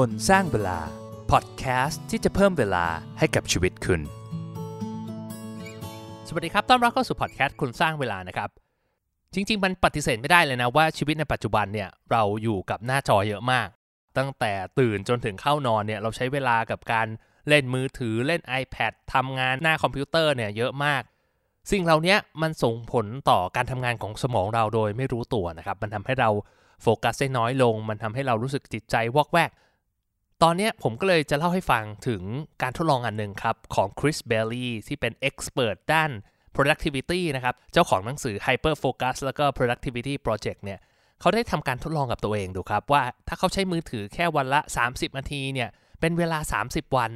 คนสร้างเวลา พอดแคสต์ที่จะเพิ่มเวลาให้กับชีวิตคุณ สวัสดีครับ ต้อนรับเข้าสู่พอดแคสต์คุณสร้างเวลานะครับ จริง ๆ มันปฏิเสธไม่ได้เลยนะว่าชีวิตในปัจจุบันเนี่ยเราอยู่กับหน้าจอเยอะมาก ตั้งแต่ตื่นจนถึงเข้านอนเนี่ยเราใช้เวลากับการเล่นมือถือเล่น iPad ทำงานหน้าคอมพิวเตอร์เนี่ยเยอะมาก สิ่งเหล่านี้มันส่งผลต่อการทำงานของสมองเราโดยไม่รู้ตัวนะครับ มันทำให้เราโฟกัสได้น้อยลง มันทำให้เรารู้สึกจิตใจวอกแวก ตอนนี้ผมก็เลยจะเล่าให้ฟังถึงการทดลองอันหนึ่งครับ ของ Chris Bailey ที่เป็น expert ด้าน productivity นะครับ เจ้าของหนังสือ Hyper Focus แล้วก็ productivity project เนี่ยเขาได้ทำการทดลองกับตัวเองดูครับ ว่าถ้าเขาใช้มือถือแค่วันละ 30 นาทีเนี่ยเป็นเวลา 30 วัน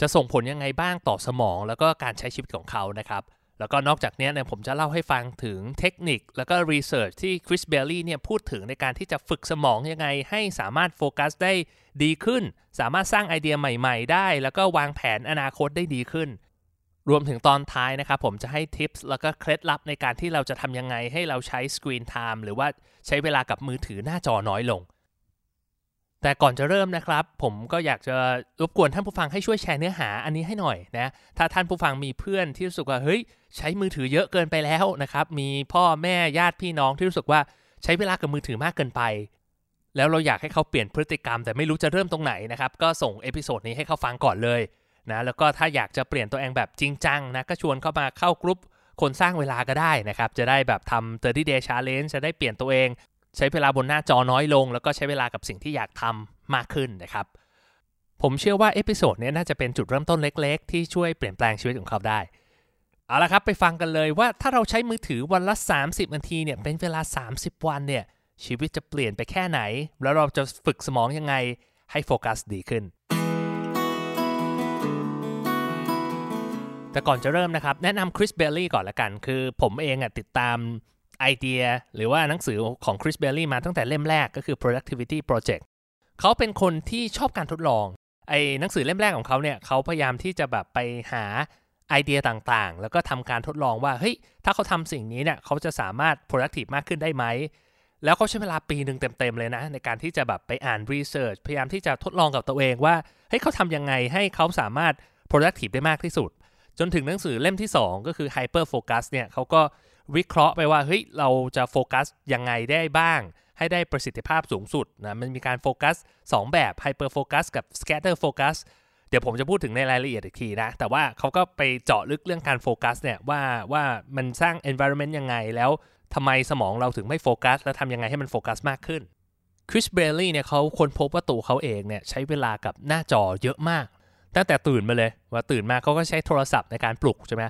จะส่งผลยังไงบ้างต่อสมอง แล้วก็การใช้ชีวิตของเขานะครับ แล้วก็นอกจากนี้เนี่ยผมจะเล่าให้ฟังถึงเทคนิค แล้วก็ research ที่ Chris Bailey เนี่ยพูดถึงในการที่จะฝึกสมองยังไง ให้สามารถโฟกัสได้ดีขึ้น สามารถสร้างไอเดียใหม่ๆ ได้ แล้วก็วางแผนอนาคตได้ดีขึ้น รวมถึงตอนท้ายนะครับผมจะให้ทิปส์แล้วก็เคล็ดลับในการที่เราจะทำยังไงให้เราใช้สกรีนไทม์หรือว่าใช้เวลากับมือถือหน้าจอน้อยลง แต่ก่อนจะเริ่มนะครับ ผมก็อยากจะรบกวนท่านผู้ฟังให้ช่วยแชร์เนื้อหาอันนี้ให้หน่อยนะ ถ้าท่านผู้ฟังมีเพื่อนที่รู้สึกว่าเฮ้ย ใช้มือถือเยอะเกินไปแล้วนะครับ มีพ่อแม่ญาติพี่น้องที่รู้สึกว่าใช้เวลากับมือถือมากเกินไป แล้วเราอยากให้เขาเปลี่ยนพฤติกรรม แต่ไม่รู้จะเริ่มตรงไหนนะครับ ก็ส่ง episode นี้ให้เขาฟังก่อนเลยนะแล้วก็ถ้าอยากจะเปลี่ยนตัวเองแบบจริงจังนะก็ชวนเข้ามาเข้ากรุ๊ปคนสร้างเวลาก็ได้นะครับ จะได้แบบทำ30 day challenge จะได้เปลี่ยนตัวเอง ใช้เวลาบนหน้าจอน้อยลง แล้วก็ใช้เวลากับสิ่งที่อยากทำมากขึ้นนะครับ ผมเชื่อว่า episode นี้น่าจะเป็นจุดเริ่มต้นเล็กๆ ที่ช่วยเปลี่ยนแปลงชีวิตของเขาได้ เอาละครับไปฟังกันเลยว่าถ้าเราใช้มือถือวันละ 30 นาทีเนี่ยเป็นเวลา 30 วันเนี่ยชีวิตจะเปลี่ยนไปแค่ไหน แล้วเราจะฝึกสมองยังไงให้โฟกัสดีขึ้น แต่ก่อนจะเริ่มนะครับ แนะนำ Chris Bailey ก่อนละกัน คือผมเองอะติดตาม ไอเดีย หรือว่าหนังสือของ Chris Bailey มาตั้งแต่เล่มแรกก็คือ productivity project เขาเป็นคนที่ชอบการทดลอง ไอ้หนังสือเล่มแรกของเขาเนี่ยเขาพยายามที่จะแบบไปหาไอเดียต่างๆ แล้วก็ทำการทดลองว่า เฮ้ย ถ้าเขาทำสิ่งนี้เนี่ยเขาจะสามารถ productive มากขึ้นได้ไหม แล้วเขาใช้เวลาปีหนึ่งเต็มๆเลยนะ ในการที่จะแบบไปอ่าน research พยายามที่จะทดลองกับตัวเองว่า เฮ้ยเขาทำยังไงให้เขาสามารถ productive ได้มากที่สุด จนถึงหนังสือเล่มที่ 2 ก็คือ hyper focus เนี่ยเขาก็ วิเคราะห์ไปว่าเฮ้ยเราจะโฟกัสยังไงได้บ้าง ให้ได้ประสิทธิภาพสูงสุดนะมันมีการโฟกัส 2 แบบ hyper focus กับ scatter focus เดี๋ยวผมจะพูดถึงในรายละเอียดอีกทีนะ แต่ว่าเขาก็ไปเจาะลึกเรื่องการโฟกัสเนี่ยว่าว่ามันสร้าง environment ยังไง แล้วทำไมสมองเราถึงไม่โฟกัส แล้วทำยังไงให้มันโฟกัสมากขึ้น Chris Bailey เนี่ยเขาค้นพบว่าตัวเขาเองเนี่ยใช้เวลากับหน้าจอเยอะมาก ตั้งแต่ตื่นมาเลยว่าตื่นมาเขาก็ใช้โทรศัพท์ในการปลุกใช่ไหม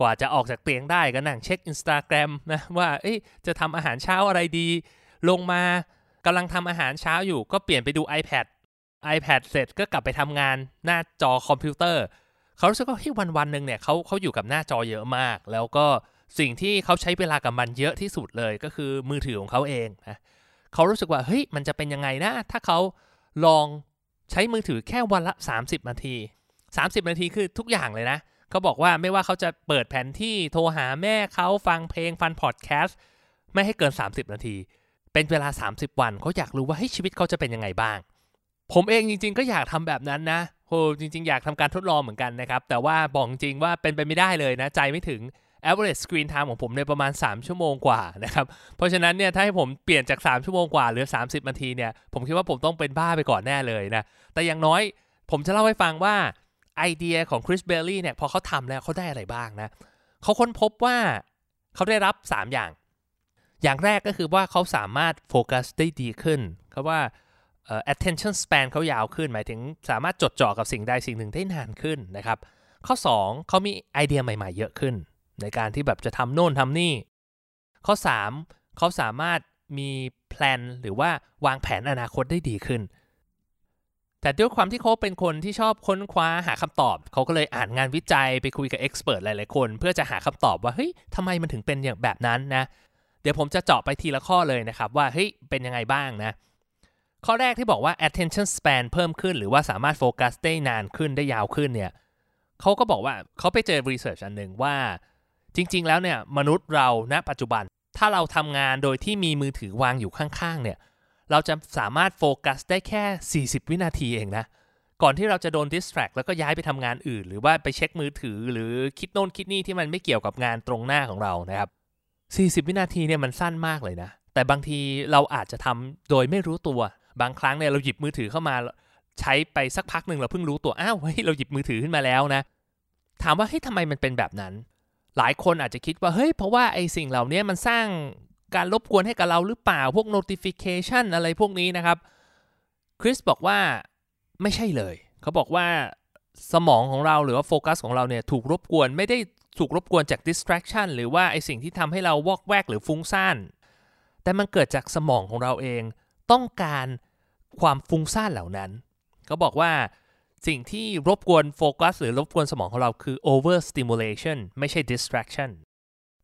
กว่าจะออกจากเตียงได้ก็นั่งเช็ค Instagram นะว่าจะทำอาหารเช้าอะไรดี ลงมากำลังทำอาหารเช้าอยู่ก็เปลี่ยนไปดู iPad iPad เสร็จก็กลับไปทำงานหน้าจอคอมพิวเตอร์เขารู้สึกว่าที่วันวันหนึ่งเนี่ยเขาเขาอยู่กับหน้าจอเยอะมาก แล้วก็สิ่งที่เขาใช้เวลากับมันเยอะที่สุดเลยก็คือมือถือของเขาเองนะเขารู้สึกว่าเฮ้ยมันจะเป็นยังไงนะถ้าเขาลองใช้มือถือแค่วันละ 30 นาที 30 นาทีคือทุกอย่างเลยนะ เขาบอกว่าไม่ว่าเขาจะเปิดแผนที่โทรหาแม่เขาฟังเพลงฟังพอดแคสต์ไม่ให้เกิน 30 นาที เป็นเวลา 30 วันเขาอยากรู้ว่าให้ชีวิตเขาจะเป็นยังไงบ้าง ผมเองจริง ๆ ก็อยากทำแบบนั้นนะโหจริง ๆ อยากทำการทดลองเหมือนกันนะครับ แต่ว่าบอกจริงว่าเป็นไปไม่ได้เลยนะ ใจไม่ถึง average screen time ของผมในประมาณ 3 ชั่วโมงกว่านะครับ เพราะฉะนั้นเนี่ยถ้าให้ผมเปลี่ยนจาก 3 ชั่วโมงกว่าเหลือ 30 นาทีเนี่ยผมคิดว่าผมต้องเป็นบ้าไปก่อนแน่เลยนะ แต่อย่างน้อยผมจะเล่าให้ฟังว่า ไอเดียของ Chris Bailey เนี่ยพอเขาทำแล้วเขาได้อะไรบ้างนะเขาค้นพบว่าเขาได้รับ 3 อย่าง อย่างแรกก็คือว่าเขาสามารถโฟกัสได้ดีขึ้นเขาว่า attention span เขายาวขึ้น หมายถึงสามารถจดจ่อกับสิ่งใดสิ่งหนึ่งได้นานขึ้นนะครับ ข้อ 2 เขามีไอเดียใหม่ๆ เยอะขึ้น ในการที่แบบจะทำโน่นทำนี่ ข้อ 3 เขาสามารถมีแพลนหรือว่าวางแผนอนาคตได้ดีขึ้น แต่ด้วยความที่เขาเป็นคนที่ชอบค้นคว้าหาคำตอบ เขาก็เลยอ่านงานวิจัยไปคุยกับเอ็กซ์เพรสหลายๆคน เพื่อจะหาคำตอบว่าเฮ้ยทำไมมันถึงเป็นอย่างแบบนั้นนะ เดี๋ยวผมจะเจาะไปทีละข้อเลยนะครับว่าเฮ้ยเป็นยังไงบ้างนะ ข้อแรกที่บอกว่า attention span เพิ่มขึ้น หรือว่าสามารถโฟกัสได้นานขึ้นได้ยาวขึ้นเนี่ยเขาก็บอกว่าเขาไปเจอ research อันหนึ่งว่า จริง ๆ แล้วเนี่ยมนุษย์เราณปัจจุบัน ถ้าเราทำงานโดยที่มีมือถือวางอยู่ข้างๆเนี่ย เราจะสามารถโฟกัสได้แค่ 40 วินาทีเองนะ ก่อนที่เราจะโดน distract แล้วก็ย้ายไปทำงานอื่น หรือว่าไปเช็คมือถือ หรือคิดโน่นคิดนี่ที่มันไม่เกี่ยวกับงานตรงหน้าของเรานะครับ 40 วินาทีเนี่ยมันสั้นมากเลยนะ แต่บางทีเราอาจจะทำโดยไม่รู้ตัว บางครั้งเนี่ยเราหยิบมือถือเข้ามา ใช้ไปสักพักหนึ่งเราเพิ่งรู้ตัว อ้าว เฮ้ย เราหยิบมือถือขึ้นมาแล้วนะ ถามว่าเฮ้ยทำไมมันเป็นแบบนั้น หลายคนอาจจะคิดว่า เฮ้ย เพราะว่าไอ้สิ่งเหล่านี้มันสร้าง การรบกวนให้กับเราหรือเปล่าพวก notification อะไรพวกนี้นะครับคริสบอกว่าไม่ใช่เลย เขาบอกว่าสมองของเราหรือว่าโฟกัสของเราเนี่ยถูกรบกวนไม่ได้ถูกรบกวนจาก distraction หรือว่าไอสิ่งที่ทำให้เราวอกแวกหรือฟุ้งซ่าน แต่มันเกิดจากสมองของเราเอง ต้องการความฟุ้งซ่านเหล่านั้นเขาบอกว่าสิ่งที่รบกวนโฟกัสหรือรบกวนสมองของเราคือ over stimulation ไม่ใช่ distraction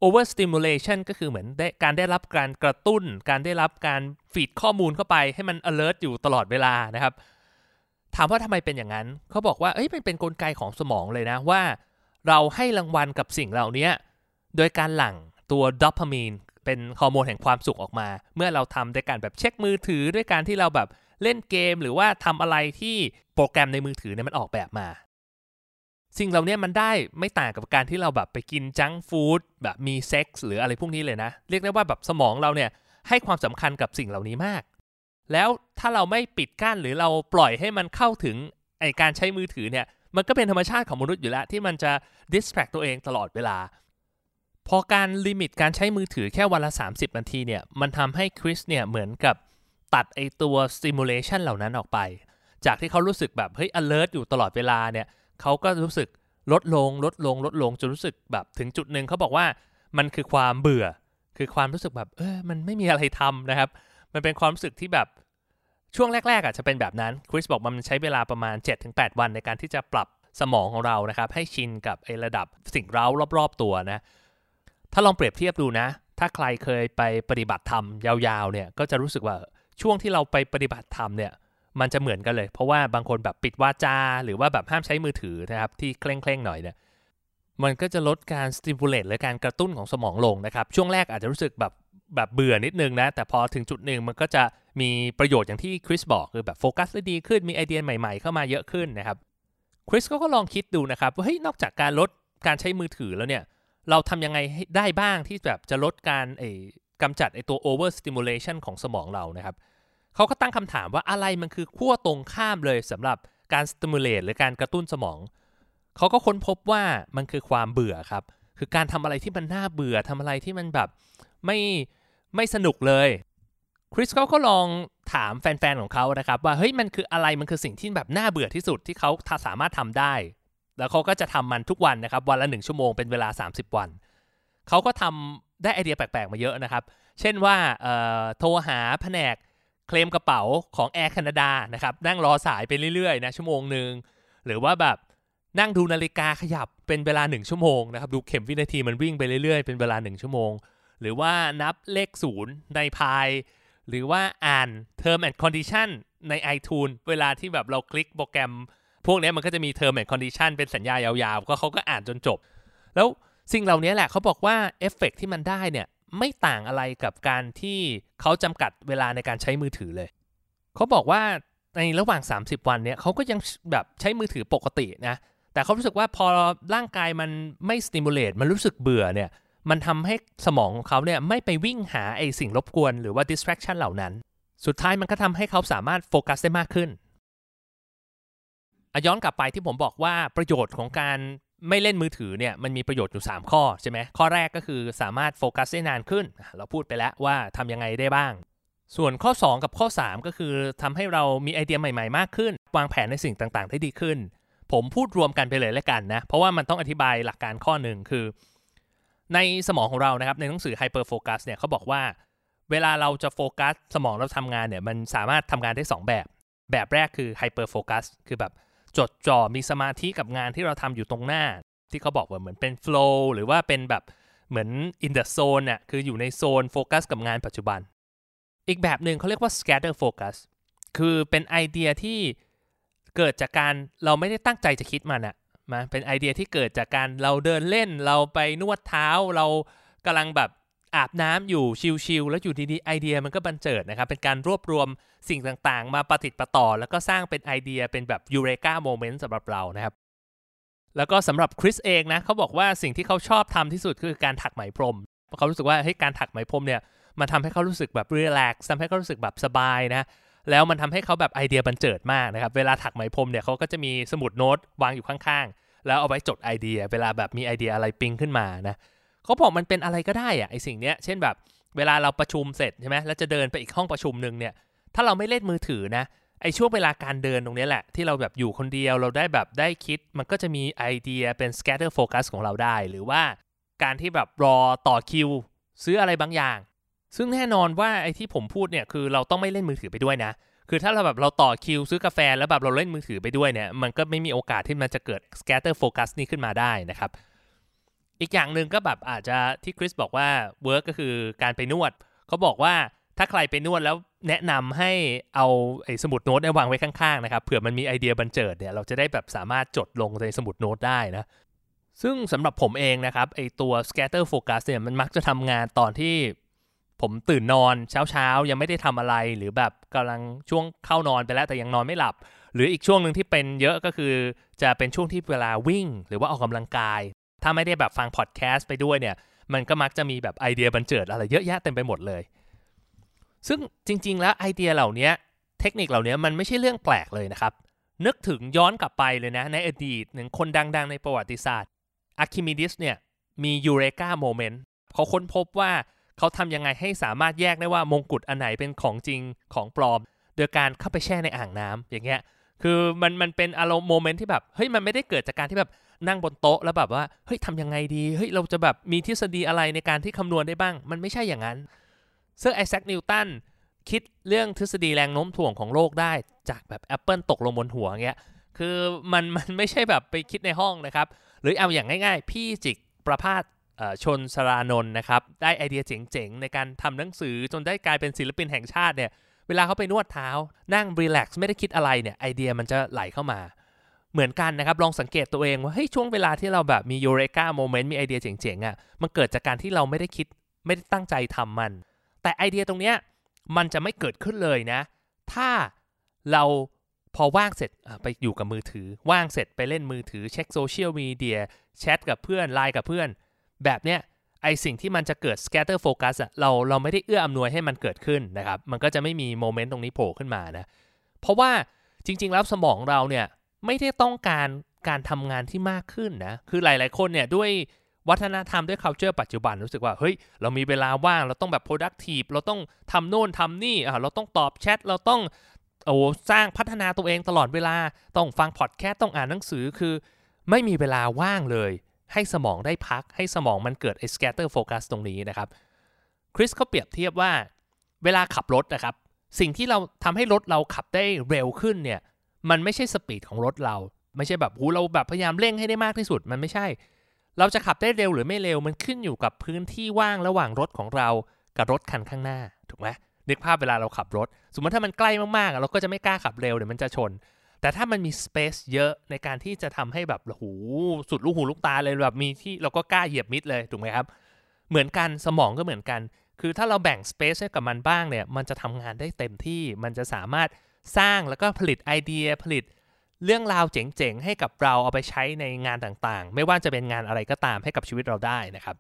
over stimulation ก็คือเหมือนได้การได้รับการกระตุ้น การได้รับการฟีดข้อมูลเข้าไปให้มัน alert อยู่ตลอดเวลานะครับ ถามว่าทำไมเป็นอย่างนั้น เขาบอกว่าเอ้ยมันเป็นนกลไกของสมองเลยนะว่า เราให้รางวัลกับสิ่งเหล่านี้โดยการหลั่งตัวดอพามีนเป็นฮอร์โมนแห่งความสุขออกมา เมื่อเราทำด้วยการแบบเช็คมือถือด้วยการที่เราแบบเล่นเกม หรือว่าทำอะไรที่โปรแกรมในมือถือเนี่ยมันออกแบบมา สิ่งเหล่านี้มันได้ไม่ต่างกับการที่เราแบบไปกินจังฟู้ดแบบมีเซ็กส์หรืออะไรพวกนี้เลยนะ เรียกได้ว่าแบบสมองเราเนี่ยให้ความสำคัญกับสิ่งเหล่านี้มาก แล้วถ้าเราไม่ปิดกั้นหรือเราปล่อยให้มันเข้าถึงไอการใช้มือถือเนี่ยมันก็เป็นธรรมชาติของมนุษย์อยู่แล้ว ที่มันจะ distract ตัวเองตลอดเวลา พอการลิมิตการใช้มือถือแค่วันละ 30 นาทีเนี่ยมันทำให้คริสเนี่ยเหมือนกับตัดไอตัว stimulation เหล่านั้นออกไป จากที่เขารู้สึกแบบเฮ้ย alert อยู่ตลอดเวลาเนี่ย เขาก็รู้สึกลดลงลดลงลดลงจนรู้สึกแบบถึงจุดหนึ่งเขาบอกว่ามันคือความเบื่อ คือความรู้สึกแบบเออมันไม่มีอะไรทำนะครับ มันเป็นความรู้สึกที่แบบช่วงแรกๆอะจะเป็นแบบนั้นคริสบอกมันใช้เวลาประมาณ 7-8 วันในการที่จะปรับสมองของเรานะครับ ให้ชินกับไอระดับสิ่งเร้ารอบๆตัวนะ ถ้าลองเปรียบเทียบดูนะ ถ้าใครเคยไปปฏิบัติธรรมยาวๆเนี่ยก็จะรู้สึกว่าช่วงที่เราไปปฏิบัติธรรมเนี่ย มันจะเหมือนกันเลย เพราะว่าบางคนแบบปิดวาจา หรือว่าแบบห้ามใช้มือถือนะครับ ที่เคร่งๆหน่อยเนี่ยมันก็จะลดการสติมูลเลตหรือการกระตุ้นของสมองลงนะครับ ช่วงแรกอาจจะรู้สึกแบบแบบเบื่อนิดนึงนะ แต่พอถึงจุดหนึ่งมันก็จะมีประโยชน์อย่างที่คริสบอกคือแบบโฟกัสได้ดีขึ้นมีไอเดียใหม่ๆเข้ามาเยอะขึ้นนะครับคริสก็ลองคิดดูนะครับว่าเฮ้ยนอกจากการลดการใช้มือถือแล้วเนี่ยเราทำยังไงได้บ้างที่แบบจะลดการไอกำจัดไอตัว over stimulation ของสมองเรานะครับ เขาก็ตั้งคำถามว่าอะไรมันคือขั้วตรงข้ามเลยสำหรับการ stimulate หรือการกระตุ้นสมอง เขาก็ค้นพบว่ามันคือความเบื่อครับ คือการทำอะไรที่มันน่าเบื่อทำอะไรที่มันแบบไม่ไม่สนุกเลยคริสเขาก็ลองถามแฟนๆของเขานะครับ ว่าเฮ้ยมันคืออะไรมันคือสิ่งที่แบบน่าเบื่อที่สุดที่เขาสามารถทำได้ แล้วเขาก็จะทำมันทุกวันนะครับ วันละหนึ่งชั่วโมงเป็นเวลา 30 วันเขาก็ทำได้ไอเดียแปลกๆมาเยอะนะครับ เช่นว่าโทรหาแผนก เคลมกระเป๋าของแอร์แคนาดานะครับนั่งรอสายไปเรื่อยๆนะชั่วโมงหนึ่งหรือว่าแบบนั่งดูนาฬิกาขยับเป็นเวลาหนึ่งชั่วโมงนะครับดูเข็มวินาทีมันวิ่งไปเรื่อยๆ เป็นเวลาหนึ่งชั่วโมง หรือว่านับเลขศูนย์ในพาย หรือว่าอ่าน term and condition ใน iTunes เวลาที่แบบเราคลิกโปรแกรม พวกนี้มันก็จะมี term and condition เป็นสัญญายาวๆ ก็เขาก็อ่านจนจบ แล้วสิ่งเหล่านี้แหละเขาบอกว่าเอฟเฟกที่มันได้เนี่ย ไม่ต่างอะไรกับการที่เขาจำกัดเวลาในการใช้มือถือเลย เขาบอกว่าในระหว่าง 30 วันเนี่ยเขาก็ยังแบบใช้มือถือปกตินะ แต่เขารู้สึกว่าพอร่างกายมันไม่สติมูลเลตมันรู้สึกเบื่อเนี่ย มันทำให้สมองของเขาเนี่ยไม่ไปวิ่งหาไอสิ่งรบกวนหรือว่า distraction เหล่านั้น สุดท้ายมันก็ทำให้เขาสามารถโฟกัสได้มากขึ้นย้อนกลับไปที่ผมบอกว่าประโยชน์ของการ ไม่เล่นมือถือเนี่ยมันมีประโยชน์อยู่ 3 ข้อใช่ไหมข้อแรกก็คือสามารถโฟกัสได้นานขึ้น เราพูดไปแล้วว่าทำยังไงได้บ้าง ส่วนข้อ 2 กับข้อ 3 ก็คือทำให้เรามีไอเดียใหม่ๆ มากขึ้น วางแผนในสิ่งต่างๆ ได้ดีขึ้น ผมพูดรวมกันไปเลยแล้วกันนะ เพราะว่ามันต้องอธิบายหลักการข้อหนึ่งคือ ในสมองของเรานะครับในหนังสือ Hyper Focus เนี่ยเขาบอกว่า เวลาเราจะโฟกัสสมองเราทำงานเนี่ยมันสามารถทำงานได้ 2 แบบ แบบแรกคือ Hyper Focus คือแบบ จดจ่อมีสมาธิกับงานที่เราทำอยู่ตรงหน้า ที่เขาบอกว่าเหมือนเป็น flow หรือว่าเป็นแบบเหมือน in the zone เนี่ยคืออยู่ในโซนโฟกัสกับงานปัจจุบัน อีกแบบหนึ่งเขาเรียกว่า scatter focus คือเป็นไอเดียที่เกิดจากการเราไม่ได้ตั้งใจจะคิดมันอะมาเป็นไอเดียที่เกิดจากการเราเดินเล่นเราไปนวดเท้าเรากำลังแบบ อาบน้ำอยู่ชิลๆแล้วอยู่ดีๆไอเดียมันก็บันเจิดนะครับเป็นการรวบรวมสิ่งต่างๆ มาประติดประต่อ แล้วก็สร้างเป็นไอเดียเป็นแบบยูเรกาโมเมนต์สำหรับเรานะครับแล้วก็สำหรับคริสเองนะเขาบอกว่าสิ่งที่เขาชอบทำที่สุดคือการถักไหมพรมเพราะเขารู้สึกว่าเฮ้ยการถักไหมพรมเนี่ยมันทำให้เขารู้สึกแบบรีแลกซ์ทำให้เขารู้สึกแบบสบายนะแล้วมันทำให้เขาแบบไอเดียบันเจิดมากนะครับเวลาถักไหมพรมเนี่ยเขาก็จะมีสมุดโน้ตวางอยู่ข้างๆ แล้วเอาไว้จดไอเดีย เวลาแบบมีไอเดียอะไรปิ๊งขึ้นมานะเขาบอกมันเป็นอะไรก็ได้อะไอสิ่งเนี้ย เช่นแบบ เวลาเราประชุมเสร็จใช่ไหมแล้วจะเดินไปอีกห้องประชุมหนึ่งเนี่ย ถ้าเราไม่เล่นมือถือนะ ไอช่วงเวลาการเดินตรงนี้แหละ ที่เราแบบอยู่คนเดียวเราได้แบบได้คิด มันก็จะมีไอเดียเป็น scatter focus ของเราได้ หรือว่าการที่แบบรอต่อคิว ซื้ออะไรบางอย่าง ซึ่งแน่นอนว่าไอ้ที่ผมพูดเนี่ยคือเราต้องไม่เล่นมือถือไปด้วยนะคือถ้าเราแบบเราต่อคิวซื้อกาแฟแล้วแบบเราเล่นมือถือไปด้วยเนี่ย มันก็ไม่มีโอกาสที่มันจะเกิด scatter focus นี้ขึ้นมาได้นะครับ อีกอย่างหนึ่งก็แบบอาจจะที่ Chris บอกว่า work ก็คือการไปนวดเขาบอกว่าถ้าใครไปนวดแล้วแนะนำให้เอาไอ้สมุดโน้ตวางไว้ข้างๆนะครับเผื่อมันมีไอเดียบันเจิดเนี่ยเราจะได้แบบสามารถจดลงในสมุดโน้ตได้นะซึ่งสำหรับผมเองนะครับไอตัว scatter focus เนี่ยมันมักจะทำงานตอนที่ผมตื่นนอนเช้าๆ ยังไม่ได้ทำอะไรหรือแบบกำลังช่วงเข้านอนไปแล้วแต่ยังนอนไม่หลับ หรืออีกช่วงหนึ่งที่เป็นเยอะก็คือจะเป็นช่วงที่เวลาวิ่ง หรือว่าออกกำลังกาย ถ้าไม่ได้แบบฟังพอดแคสต์ไปด้วยเนี่ย มันก็มักจะมีแบบไอเดียบันเจิดอะไรเยอะแยะเต็มไปหมดเลย ซึ่งจริง ๆ แล้วไอเดียเหล่านี้เทคนิคเหล่านี้มันไม่ใช่เรื่องแปลกเลยนะครับ นึกถึงย้อนกลับไปเลยนะ ในอดีตหนึ่งคนดัง ๆ ในประวัติศาสตร์อาร์คิมิดีสเนี่ยมี eureka moment เขาค้นพบว่าเขาทำยังไงให้สามารถแยกได้ว่ามงกุฎอันไหนเป็นของจริงของปลอม โดยการเข้าไปแช่ในอ่างน้ำอย่างเงี้ยคือมันมันเป็นอารมณ์ moment ที่แบบเฮ้ยมันไม่ได้เกิดจากการที่แบบ นั่งบนโต๊ะแล้วแบบว่าเฮ้ยทำยังไงดีเฮ้ยเราจะแบบมีทฤษฎีอะไรในการที่คำนวณได้บ้าง มันไม่ใช่อย่างนั้นเซอร์ไอแซคนิวตันคิดเรื่องทฤษฎีแรงโน้มถ่วงของโลกได้จากแบบแอปเปิลตกลงบนหัวเงี้ยคือมันมันไม่ใช่แบบไปคิดในห้องนะครับ หรือเอาอย่างง่ายๆ พี่จิกประภาสชลศรานนท์นะครับ ได้ไอเดียเจ๋งๆ ในการทำหนังสือจนได้กลายเป็นศิลปินแห่งชาติเนี่ย เวลาเขาไปนวดเท้า นั่ง relax ไม่ได้คิดอะไรเนี่ย ไอเดียมันจะไหลเข้ามา เหมือนกันนะครับ ลองสังเกตตัวเองว่าเฮ้ยช่วงเวลาที่เราแบบมี eureka moment มีไอเดียเจ๋งๆอ่ะมันเกิดจากการที่เราไม่ได้คิดไม่ได้ตั้งใจทำมัน แต่ไอเดียตรงเนี้ยมันจะไม่เกิดขึ้นเลยนะ ถ้าเราพอว่างเสร็จไปอยู่กับมือถือ ว่างเสร็จไปเล่นมือถือเช็คโซเชียลมีเดียแชทกับเพื่อนไลน์กับเพื่อน แบบเนี้ยไอ้สิ่งที่มันจะเกิด scatter focus อะเราเราไม่ได้เอื้ออำนวยให้มันเกิดขึ้นนะครับ มันก็จะไม่มี moment ตรงนี้โผล่ขึ้นมานะ เพราะว่าจริง ๆ แล้วสมองเราเนี่ย ไม่ได้ต้องการการทำงานที่มากขึ้นนะ คือหลาย ๆ คนเนี่ยด้วยวัฒนธรรมด้วย culture ปัจจุบันรู้สึกว่า เฮ้ย เรามีเวลาว่าง เราต้องแบบ productive เราต้องทำโน่นทำนี่อ่าเราต้องตอบแชท เราต้องโอ้สร้างพัฒนาตัวเองตลอดเวลา ต้องฟังพอดแคสต์ ต้องอ่านหนังสือ คือ ไม่มีเวลาว่างเลย ให้สมองได้พัก ให้สมองมันเกิดไอ้ scatter focus ตรงนี้นะครับ คริสเขาเปรียบเทียบว่า เวลาขับรถนะครับ สิ่งที่เราทำให้รถเราขับได้เร็วขึ้นเนี่ย มันไม่ใช่สปีดของรถเรา ไม่ใช่แบบหูเราแบบพยายามเร่งให้ได้มากที่สุด มันไม่ใช่ เราจะขับได้เร็วหรือไม่เร็วมันขึ้นอยู่กับพื้นที่ว่างระหว่างรถของเรากับรถคันข้างหน้าถูกไหมนึกภาพเวลาเราขับรถ สมมติถ้ามันใกล้มากๆเราก็จะไม่กล้าขับเร็วเดี๋ยวมันจะชน แต่ถ้ามันมีสเปซเยอะในการที่จะทำให้แบบหูสุดลูกหูลูกตาเลยแบบมีที่เราก็กล้าเหยียบมิดเลยถูกไหมครับเหมือนกันสมองก็เหมือนกัน คือถ้าเราแบ่งสเปซให้กับมันบ้างเนี่ย มันจะทำงานได้เต็มที่ มันจะสามารถ สร้างแล้วก็ผลิตไอเดียผลิตเรื่องราวเจ๋งๆ ให้กับเราเอาไปใช้ในงานต่างๆ ไม่ว่าจะเป็นงานอะไรก็ตามให้กับชีวิตเราได้นะครับ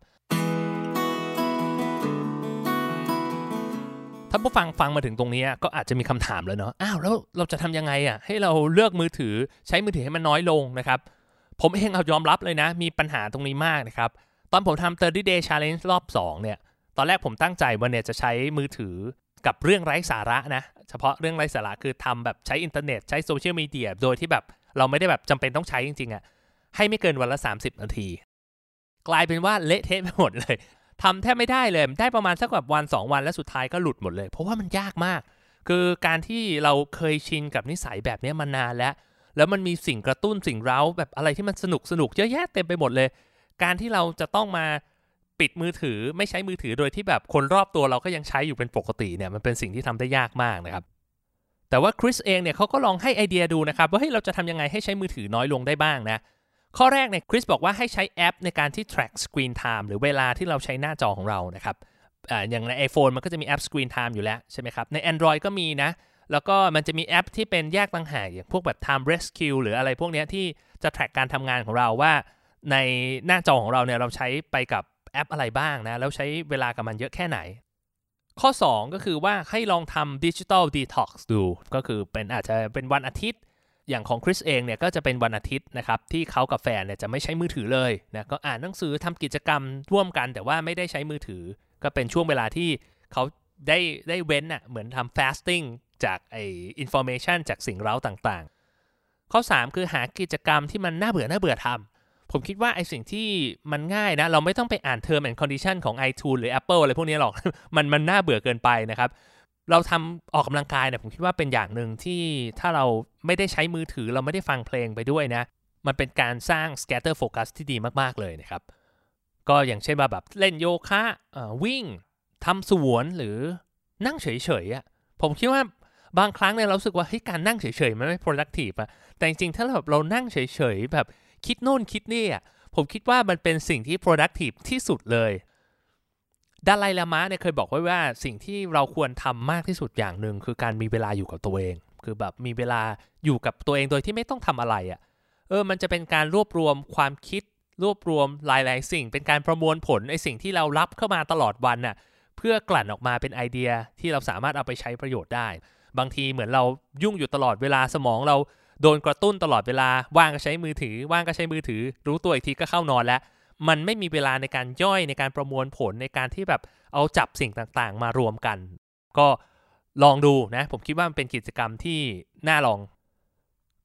ถ้าผู้ฟังฟังมาถึงตรงนี้ก็อาจจะมีคำถามแล้วเนาะอ้าวแล้วเราจะทำยังไงอะให้เราเลือกมือถือใช้มือถือให้มันน้อยลงนะครับ ผมเองเอายอมรับเลยนะ มีปัญหาตรงนี้มากนะครับ ตอนผมทำ30 day challenge รอบ 2 เนี่ย ตอนแรกผมตั้งใจว่าเนี่ยจะใช้มือถือกับเรื่องไร้สาระนะ เฉพาะเรื่องไร้สาระคือทำแบบใช้อินเทอร์เน็ตใช้โซเชียลมีเดียโดยที่แบบเราไม่ได้แบบจำเป็นต้องใช้จริงๆอ่ะให้ไม่เกินวันละ 30 นาที กลายเป็นว่าเละเทะไปหมดเลยทำแทบไม่ได้เลยได้ประมาณสักแบบวัน 2 วันแล้วสุดท้ายก็หลุดหมดเลย เพราะว่ามันยากมาก คือการที่เราเคยชินกับนิสัยแบบนี้มานานแล้ว แล้วมันมีสิ่งกระตุ้นสิ่งเร้าแบบอะไรที่มันสนุกสนุกเยอะแยะเต็มไปหมดเลย การที่เราจะต้องมา ปิดมือถือไม่ใช้มือถือโดยที่แบบคนรอบตัวเราก็ยังใช้อยู่เป็นปกติเนี่ยมันเป็นสิ่งที่ทำได้ยากมากนะครับ แต่ว่าคริสเองเนี่ยเขาก็ลองให้ไอเดียดูนะครับว่าเฮ้ยเราจะทำยังไงให้ใช้มือถือน้อยลงได้บ้างนะข้อแรกเนี่ยคริสบอกว่าให้ใช้แอปในการที่ track screen time หรือเวลาที่เราใช้หน้าจอของเรานะครับออย่างใน iPhone มันก็จะมีแอป Screen Time อยู่แล้วใช่ไหมครับ ใน Android ก็มีนะ แล้วก็มันจะมีแอปที่เป็นแยกต่างหากอย่างพวกแบบ Time Rescue หรืออะไรพวกเนี้ยที่จะ track การทำงานของเราว่า ในหน้าจอของเราเนี่ยเราใช้ไปกับ แอปอะไรบ้างนะ แล้วใช้เวลากับมันเยอะแค่ไหน ข้อ 2 ก็คือว่าให้ลองทำดิจิ t a ลดีท็อกซ์ดู ก็คือเป็นอาจจะเป็นวันอาทิตย์ อย่างของ Chris เองเนี่ยก็จะเป็นวันอาทิตย์นะครับ ที่เขากับแฟนเนี่ยจะไม่ใช้มือถือเลยนะก็อ่านหนังสือทำกิจกรรมร่วมกันแต่ว่าไม่ได้ใช้มือถือ ก็เป็นช่วงเวลาที่เขาได้ได้เว้นอะเหมือนทำ fasting จากไอ information จากสิ่งเร้าต่างๆ ข้อ 3 คือหากิจกรรมที่มันน่าเบื่อน่าเบื่อทำ ผมคิดว่าไอสิ่งที่มันง่ายนะ เราไม่ต้องไปอ่าน term and condition ของ iTunes หรือ Apple อะไรพวกนี้หรอก มันมันน่าเบื่อเกินไปนะครับ เราทำออกกำลังกายเนี่ยผมคิดว่าเป็นอย่างหนึ่งที่ถ้าเราไม่ได้ใช้มือถือเราไม่ได้ฟังเพลงไปด้วยนะ มันเป็นการสร้าง scatter focus ที่ดีมากๆเลยนะครับ ก็อย่างเช่นว่าแบบเล่นโยคะวิ่งทำสวนหรือนั่งเฉยๆอะผมคิดว่าบางครั้งเนี่ยเราสึกว่าเฮ้ยการนั่งเฉยๆมันไม่ productive อะแต่จริงๆถ้าเราแบบเรานั่งเฉยๆแบบ คิดโน่นคิดนี่อะผมคิดว่ามันเป็นสิ่งที่ productive ที่สุดเลยดาไลลามะเนี่ยเคยบอกไว้ว่าสิ่งที่เราควรทำมากที่สุดอย่างหนึ่งคือการมีเวลาอยู่กับตัวเอง คือแบบมีเวลาอยู่กับตัวเองโดยที่ไม่ต้องทำอะไรอะ่ะเออมันจะเป็นการรวบรวมความคิดรวบรวมหลาย ๆ สิ่ง เป็นการประมวลผลไอสิ่งที่เรารับเข้ามาตลอดวันน่ะเพื่อกลั่นออกมาเป็นไอเดียที่เราสามารถเอาไปใช้ประโยชน์ได้ บางทีเหมือนเรายุ่งอยู่ตลอดเวลาสมองเรา โดนกระตุ้นตลอดเวลาว่างก็ใช้มือถือ ว่างก็ใช้มือถือ รู้ตัวอีกทีก็เข้านอนแล้ว มันไม่มีเวลาในการย่อยในการประมวลผลในการที่แบบเอาจับสิ่งต่างๆ มารวมกัน ก็ลองดูนะ ผมคิดว่ามันเป็นกิจกรรมที่น่าลอง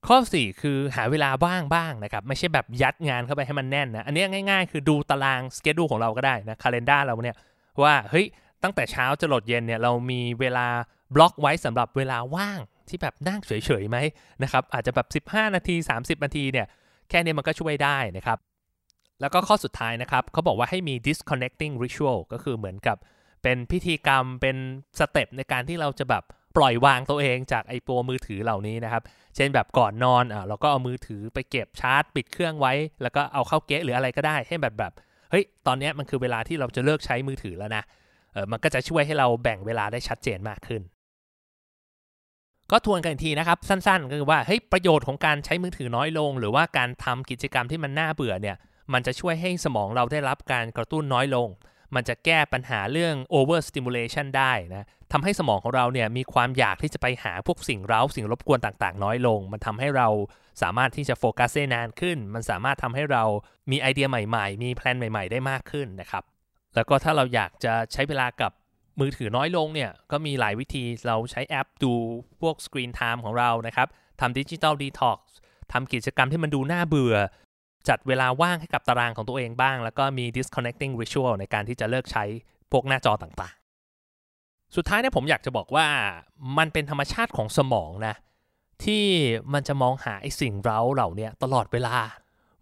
ข้อ 4 คือหาเวลาว่างบ้างนะครับ ไม่ใช่แบบยัดงานเข้าไปให้มันแน่นนะอันนี้ง่าย ๆ คือดูตารางสเกจดูของเราก็ได้นะคาล endar เราเนี่ยว่าเฮ้ยตั้งแต่เช้าจะหลดเย็นเนี่ยเรามีเวลาบล็อกไว้สำหรับเวลาว่าง ที่แบบนั่งเฉยๆไหมนะครับอาจจะแบบ 15 นาที 30 นาทีเนี่ยแค่นี้มันก็ช่วยได้นะครับ แล้วก็ข้อสุดท้ายนะครับเขาบอกว่าให้มี disconnecting ritual ก็คือเหมือนกับเป็นพิธีกรรมเป็นสเต็ปในการที่เราจะแบบปล่อยวางตัวเองจากไอ้ตัวมือถือเหล่านี้นะครับ เช่นแบบก่อนนอนอะเราก็เอามือถือไปเก็บชาร์จ ปิดเครื่องไว้ แล้วก็เอาเข้าเก๊ะหรืออะไรก็ได้ ให้แบบแบบเฮ้ยตอนนี้มันคือเวลาที่เราจะเลิกใช้มือถือแล้วนะเออมันก็จะช่วยให้เราแบ่งเวลาได้ชัดเจนมากขึ้น ก็ทวนกันอีกทีนะครับ สั้นๆ ก็คือว่าเฮ้ยประโยชน์ของการใช้มือถือน้อยลง หรือว่าการทำกิจกรรมที่มันน่าเบื่อเนี่ยมันจะช่วยให้สมองเราได้รับการกระตุ้นน้อยลง มันจะแก้ปัญหาเรื่อง over stimulation ได้นะทำให้สมองของเราเนี่ยมีความอยากที่จะไปหาพวกสิ่งเร้าสิ่งรบกวนต่างๆ น้อยลง มันทำให้เราสามารถที่จะโฟกัสได้นานขึ้น มันสามารถทำให้เรามีไอเดียใหม่ ๆ มี plan ใหม่ ๆ ได้มากขึ้นนะครับ แล้วก็ถ้าเราอยากจะใช้เวลากับ มือถือน้อยลงเนี่ยก็มีหลายวิธีเราใช้แอปดูพวก Screen Time ของเรานะครับทำ digital detox ทำกิจกรรมที่มันดูน่าเบื่อ จัดเวลาว่างให้กับตารางของตัวเองบ้าง แล้วก็มี disconnecting ritual ในการที่จะเลิกใช้พวกหน้าจอต่างๆ สุดท้ายเนี่ยผมอยากจะบอกว่ามันเป็นธรรมชาติของสมองนะที่มันจะมองหาไอ้สิ่งเร้าเหล่านี้ตลอดเวลา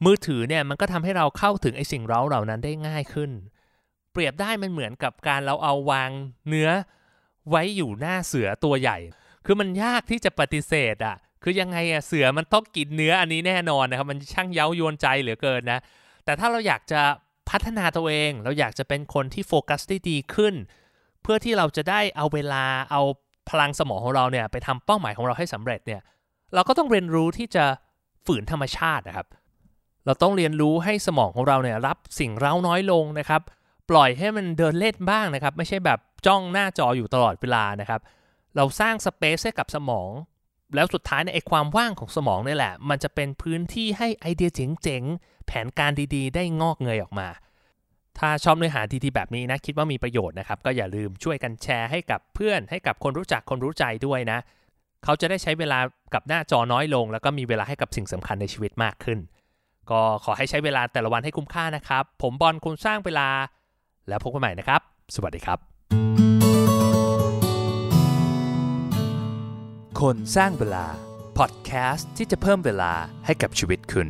มือถือเนี่ยมันก็ทำให้เราเข้าถึงไอ้สิ่งเร้าเหล่านั้นได้ง่ายขึ้น เปรียบได้มันเหมือนกับการเราเอาวางเนื้อไว้อยู่หน้าเสือตัวใหญ่ คือมันยากที่จะปฏิเสธอะ คือยังไงอะเสือมันต้องกินเนื้ออันนี้แน่นอนนะครับ มันช่างเย้ายวนใจเหลือเกินนะ แต่ถ้าเราอยากจะพัฒนาตัวเอง เราอยากจะเป็นคนที่โฟกัสได้ดีขึ้น เพื่อที่เราจะได้เอาเวลาเอาพลังสมองของเราเนี่ยไปทำเป้าหมายของเราให้สำเร็จเนี่ย เราก็ต้องเรียนรู้ที่จะฝืนธรรมชาตินะครับ เราต้องเรียนรู้ให้สมองของเราเนี่ยรับสิ่งเร้าน้อยลงนะครับ ปล่อยให้มันเดินเล่นบ้างนะครับ ไม่ใช่แบบจ้องหน้าจออยู่ตลอดเวลานะครับ เราสร้างสเปซให้กับสมอง แล้วสุดท้ายในไอความว่างของสมองนี่แหละ มันจะเป็นพื้นที่ให้ไอเดียเจ๋งๆ แผนการดีๆ ได้งอกเงยออกมา ถ้าชอบเนื้อหาดีๆแบบนี้นะ คิดว่ามีประโยชน์นะครับ ก็อย่าลืมช่วยกันแชร์ให้กับเพื่อนให้กับคนรู้จักคนรู้ใจด้วยนะ เขาจะได้ใช้เวลากับหน้าจอน้อยลง แล้วก็มีเวลาให้กับสิ่งสำคัญในชีวิตมากขึ้น ก็ขอให้ใช้เวลาแต่ละวันให้คุ้มค่านะครับ ผมบอลคุณสร้างเวลา แล้วพบกันใหม่นะครับ สวัสดีครับ คนสร้างเวลา พอดแคสต์ที่จะเพิ่มเวลาให้กับชีวิตคุณ